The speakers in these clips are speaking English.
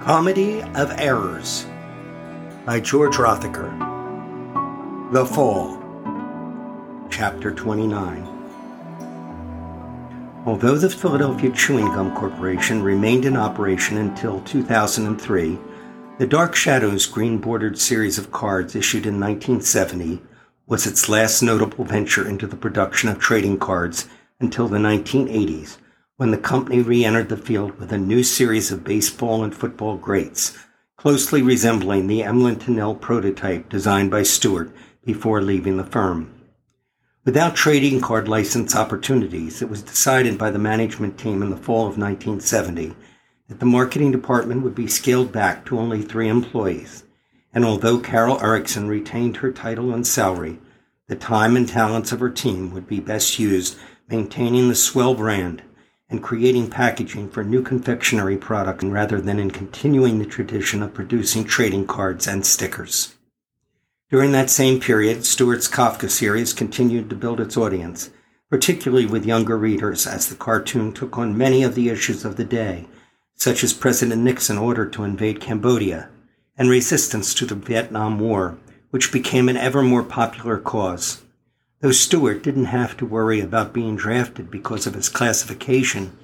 Comedy of Errors by George Rothacker. The Fall, Chapter 29. Although the Philadelphia Chewing Gum Corporation remained in operation until 2003, the Dark Shadows green bordered series of cards issued in 1970 was its last notable venture into the production of trading cards until the 1980s, when the company re entered the field with a new series of baseball and football greats, closely resembling the Emlen Tunnell prototype designed by Stewart before leaving the firm. Without trading card license opportunities, it was decided by the management team in the fall of 1970 that the marketing department would be scaled back to only three employees. And although Carol Erickson retained her title and salary, the time and talents of her team would be best used maintaining the swell brand and creating packaging for new confectionery products rather than in continuing the tradition of producing trading cards and stickers. During that same period, Stewart's Kafka series continued to build its audience, particularly with younger readers, as the cartoon took on many of the issues of the day such as President Nixon's order to invade Cambodia, and resistance to the Vietnam War, which became an ever more popular cause. Though Stewart didn't have to worry about being drafted because of his classification,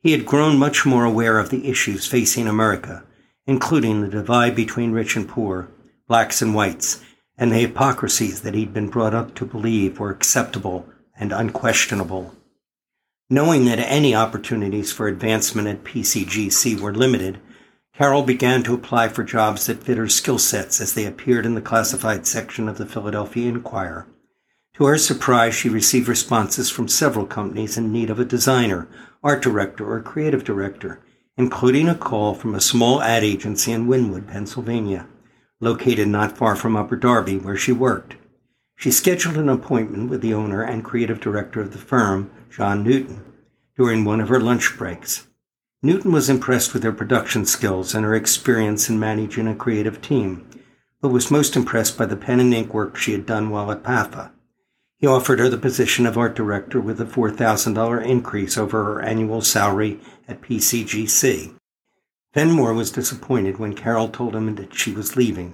he had grown much more aware of the issues facing America, including the divide between rich and poor, blacks and whites, and the hypocrisies that he'd been brought up to believe were acceptable and unquestionable. Knowing that any opportunities for advancement at PCGC were limited, Carol began to apply for jobs that fit her skill sets as they appeared in the classified section of the Philadelphia Inquirer. To her surprise, she received responses from several companies in need of a designer, art director, or creative director, including a call from a small ad agency in Wynnewood, Pennsylvania, located not far from Upper Darby, where she worked. She scheduled an appointment with the owner and creative director of the firm, John Newton, during one of her lunch breaks. Newton was impressed with her production skills and her experience in managing a creative team, but was most impressed by the pen and ink work she had done while at PAFA. He offered her the position of art director with a $4,000 increase over her annual salary at PCGC. Fenmore was disappointed when Carol told him that she was leaving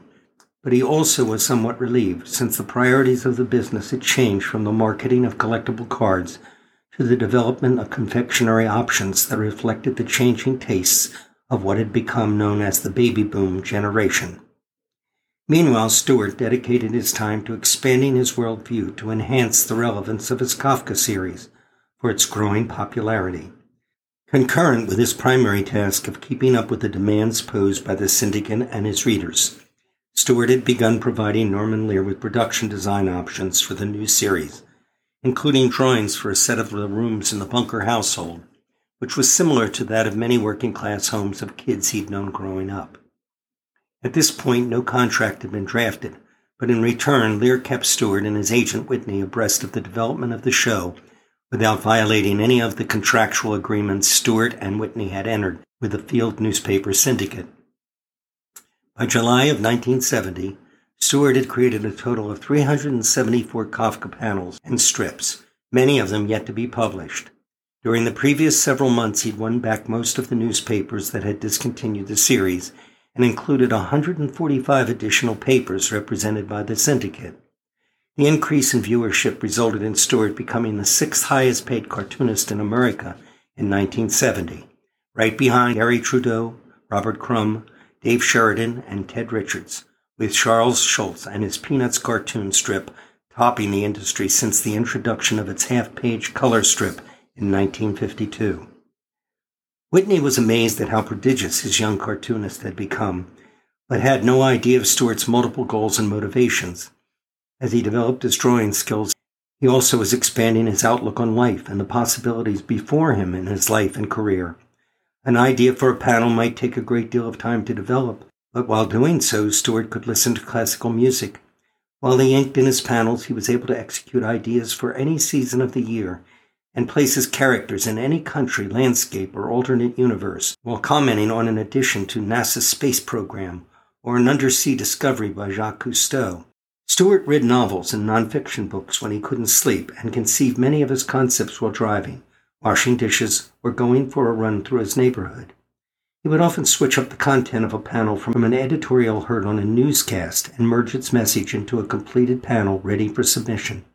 but he also was somewhat relieved since the priorities of the business had changed from the marketing of collectible cards to the development of confectionery options that reflected the changing tastes of what had become known as the baby boom generation. Meanwhile, Stewart dedicated his time to expanding his worldview to enhance the relevance of his Kafka series for its growing popularity. Concurrent with his primary task of keeping up with the demands posed by the syndicate and his readers, Stewart had begun providing Norman Lear with production design options for the new series, including drawings for a set of the rooms in the Bunker household, which was similar to that of many working class homes of kids he'd known growing up. At this point, no contract had been drafted, but in return, Lear kept Stewart and his agent Whitney abreast of the development of the show without violating any of the contractual agreements Stewart and Whitney had entered with the Field newspaper syndicate. By July of 1970, Stewart had created a total of 374 Kafka panels and strips, many of them yet to be published. During the previous several months, he'd won back most of the newspapers that had discontinued the series and included 145 additional papers represented by the syndicate. The increase in viewership resulted in Stewart becoming the sixth highest paid cartoonist in America in 1970, right behind Garry Trudeau, Robert Crumb, Dave Sheridan, and Ted Richards, with Charles Schulz and his Peanuts cartoon strip topping the industry since the introduction of its half page color strip in 1952. Whitney was amazed at how prodigious his young cartoonist had become, but had no idea of Stewart's multiple goals and motivations. As he developed his drawing skills, he also was expanding his outlook on life and the possibilities before him in his life and career. An idea for a panel might take a great deal of time to develop, but while doing so, Stewart could listen to classical music. While he inked in his panels, he was able to execute ideas for any season of the year and places characters in any country, landscape, or alternate universe, while commenting on an addition to NASA's space program or an undersea discovery by Jacques Cousteau. Stewart read novels and nonfiction books when he couldn't sleep and conceived many of his concepts while driving washing dishes, or going for a run through his neighborhood. He would often switch up the content of a panel from an editorial heard on a newscast and merge its message into a completed panel ready for submission.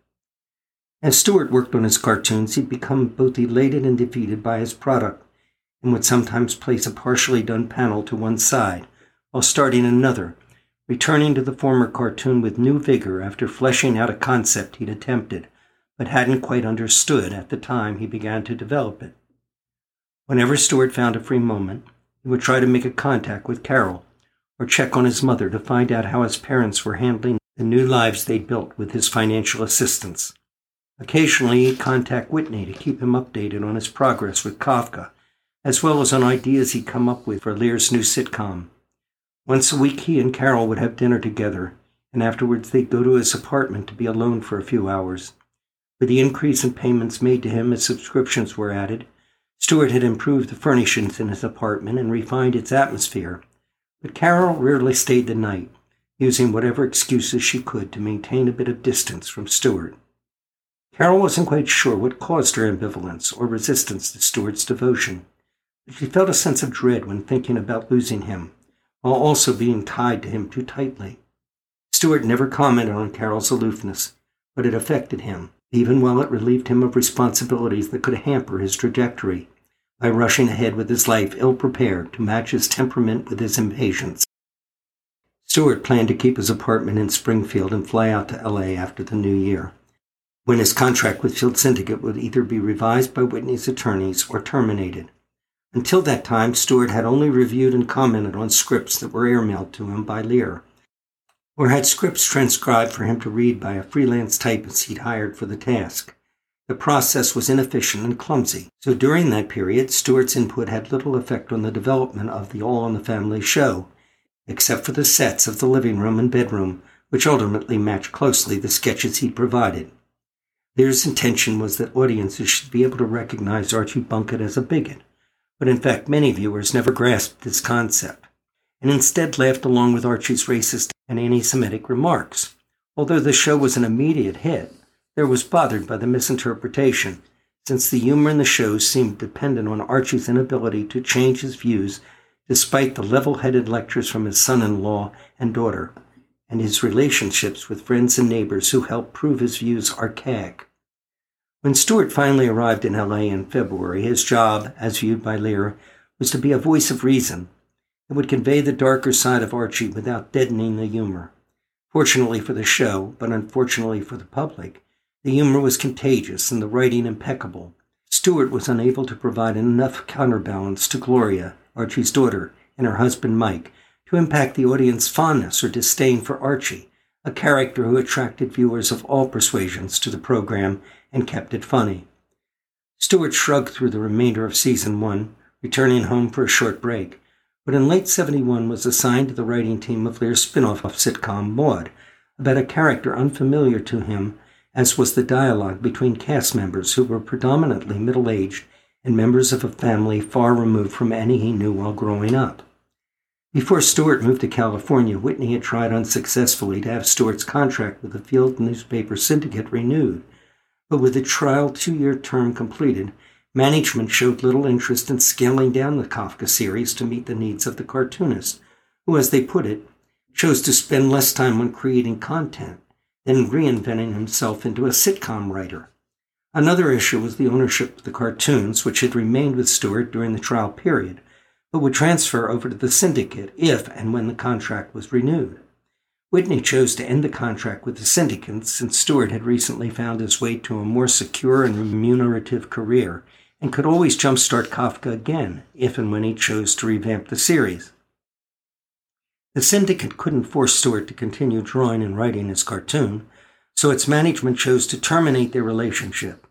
As Stewart worked on his cartoons, he'd become both elated and defeated by his product and would sometimes place a partially done panel to one side while starting another, returning to the former cartoon with new vigor after fleshing out a concept he'd attempted but hadn't quite understood at the time he began to develop it. Whenever Stewart found a free moment, he would try to make a contact with Carol or check on his mother to find out how his parents were handling the new lives they'd built with his financial assistance. Occasionally, he'd contact Whitney to keep him updated on his progress with Kafka, as well as on ideas he'd come up with for Lear's new sitcom. Once a week, he and Carol would have dinner together, and afterwards they'd go to his apartment to be alone for a few hours. With the increase in payments made to him as subscriptions were added, Stewart had improved the furnishings in his apartment and refined its atmosphere, but Carol rarely stayed the night, using whatever excuses she could to maintain a bit of distance from Stewart. Carol wasn't quite sure what caused her ambivalence or resistance to Stewart's devotion, but she felt a sense of dread when thinking about losing him, while also being tied to him too tightly. Stewart never commented on Carol's aloofness, but it affected him, even while it relieved him of responsibilities that could hamper his trajectory by rushing ahead with his life ill prepared to match his temperament with his impatience. Stewart planned to keep his apartment in Springfield and fly out to LA after the new year, when his contract with Field Syndicate would either be revised by Whitney's attorneys or terminated. Until that time, Stewart had only reviewed and commented on scripts that were airmailed to him by Lear, or had scripts transcribed for him to read by a freelance typist he'd hired for the task. The process was inefficient and clumsy, so during that period, Stewart's input had little effect on the development of the All in the Family show, except for the sets of the living room and bedroom, which ultimately matched closely the sketches he'd provided. Lear's intention was that audiences should be able to recognize Archie Bunker as a bigot, but in fact, many viewers never grasped this concept and instead laughed along with Archie's racist and anti Semitic remarks. Although the show was an immediate hit, there was bothered by the misinterpretation, since the humor in the show seemed dependent on Archie's inability to change his views despite the level headed lectures from his son in law and daughter, and his relationships with friends and neighbors who helped prove his views archaic. When Stewart finally arrived in LA in February, his job, as viewed by Lear, was to be a voice of reason it would convey the darker side of Archie without deadening the humor. Fortunately for the show, but unfortunately for the public, the humor was contagious and the writing impeccable. Stewart was unable to provide enough counterbalance to Gloria, Archie's daughter, and her husband Mike impact the audience's fondness or disdain for Archie, a character who attracted viewers of all persuasions to the program and kept it funny. Stewart shrugged through the remainder of season one, returning home for a short break but in late 71 was assigned to the writing team of Lear's spin-off sitcom Maude, about a character unfamiliar to him, as was the dialogue between cast members who were predominantly middle-aged and members of a family far removed from any he knew while growing up. Before Stewart moved to California, Whitney had tried unsuccessfully to have Stewart's contract with the Field Newspaper Syndicate renewed, but with the trial two-year term completed, Management showed little interest in scaling down the Kafka series to meet the needs of the cartoonist, who, as they put it, chose to spend less time on creating content than reinventing himself into a sitcom writer. Another issue was the ownership of the cartoons, which had remained with Stewart during the trial period, but would transfer over to the syndicate if and when the contract was renewed. Whitney chose to end the contract with the syndicate since Stewart had recently found his way to a more secure and remunerative career and could always jumpstart Kafka again if and when he chose to revamp the series. The syndicate couldn't force Stewart to continue drawing and writing his cartoon, so its management chose to terminate their relationship.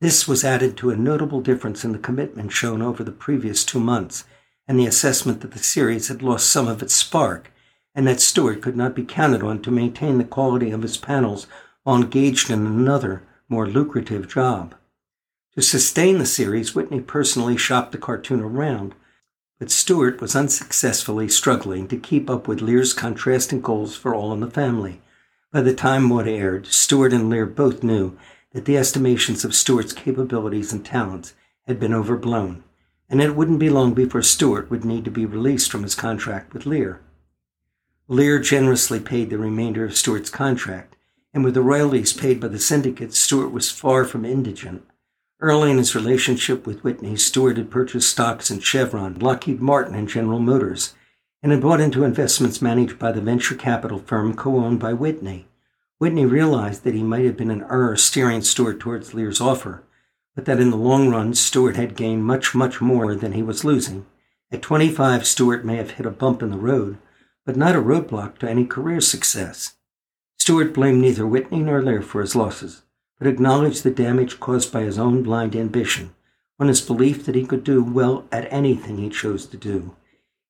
This was added to a notable difference in the commitment shown over the previous two months and the assessment that the series had lost some of its spark and that Stewart could not be counted on to maintain the quality of his panels while engaged in another, more lucrative job. To sustain the series, Whitney personally shopped the cartoon around, but Stewart was unsuccessfully struggling to keep up with Lear's contrasting goals for All in the Family. By the time Maude aired, Stewart and Lear both knew that the estimations of Stewart's capabilities and talents had been overblown, and it wouldn't be long before Stewart would need to be released from his contract with Lear. Lear generously paid the remainder of Stewart's contract, and with the royalties paid by the syndicate, Stewart was far from indigent. Early in his relationship with Whitney, Stewart had purchased stocks in Chevron, Lockheed Martin, and General Motors, and had bought into investments managed by the venture capital firm co owned by Whitney. Whitney realized that he might have been an error steering Stewart towards Lear's offer, but that in the long run, Stewart had gained much, much more than he was losing. At 25, Stewart may have hit a bump in the road, but not a roadblock to any career success. Stewart blamed neither Whitney nor Lear for his losses, but acknowledged the damage caused by his own blind ambition, on his belief that he could do well at anything he chose to do.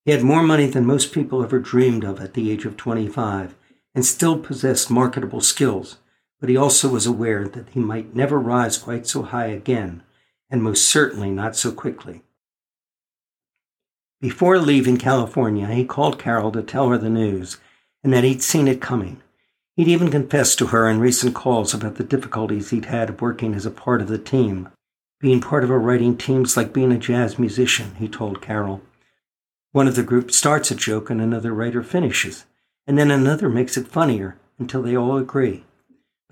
He had more money than most people ever dreamed of at the age of 25, and still possessed marketable skills, but he also was aware that he might never rise quite so high again, and most certainly not so quickly. Before leaving California, he called Carol to tell her the news and that he'd seen it coming. He'd even confessed to her in recent calls about the difficulties he'd had working as a part of the team. Being part of a writing team's like being a jazz musician, he told Carol. One of the group starts a joke and another writer finishes and then another makes it funnier until they all agree.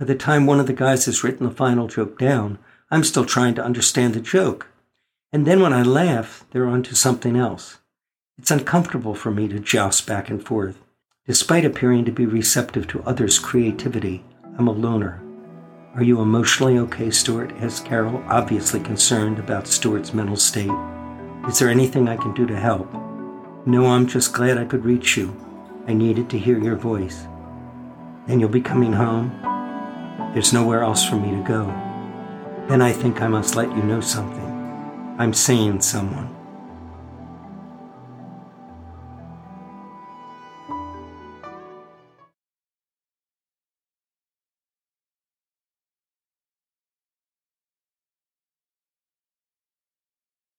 By the time one of the guys has written the final joke down, I'm still trying to understand the joke. And then when I laugh, they're on to something else. It's uncomfortable for me to joust back and forth. Despite appearing to be receptive to others' creativity, I'm a loner. Are you emotionally okay, Stewart? asked Carol, obviously concerned about Stewart's mental state. Is there anything I can do to help? No, I'm just glad I could reach you. I needed to hear your voice. Then you'll be coming home. There's nowhere else for me to go. Then I think I must let you know something. I'm seeing someone.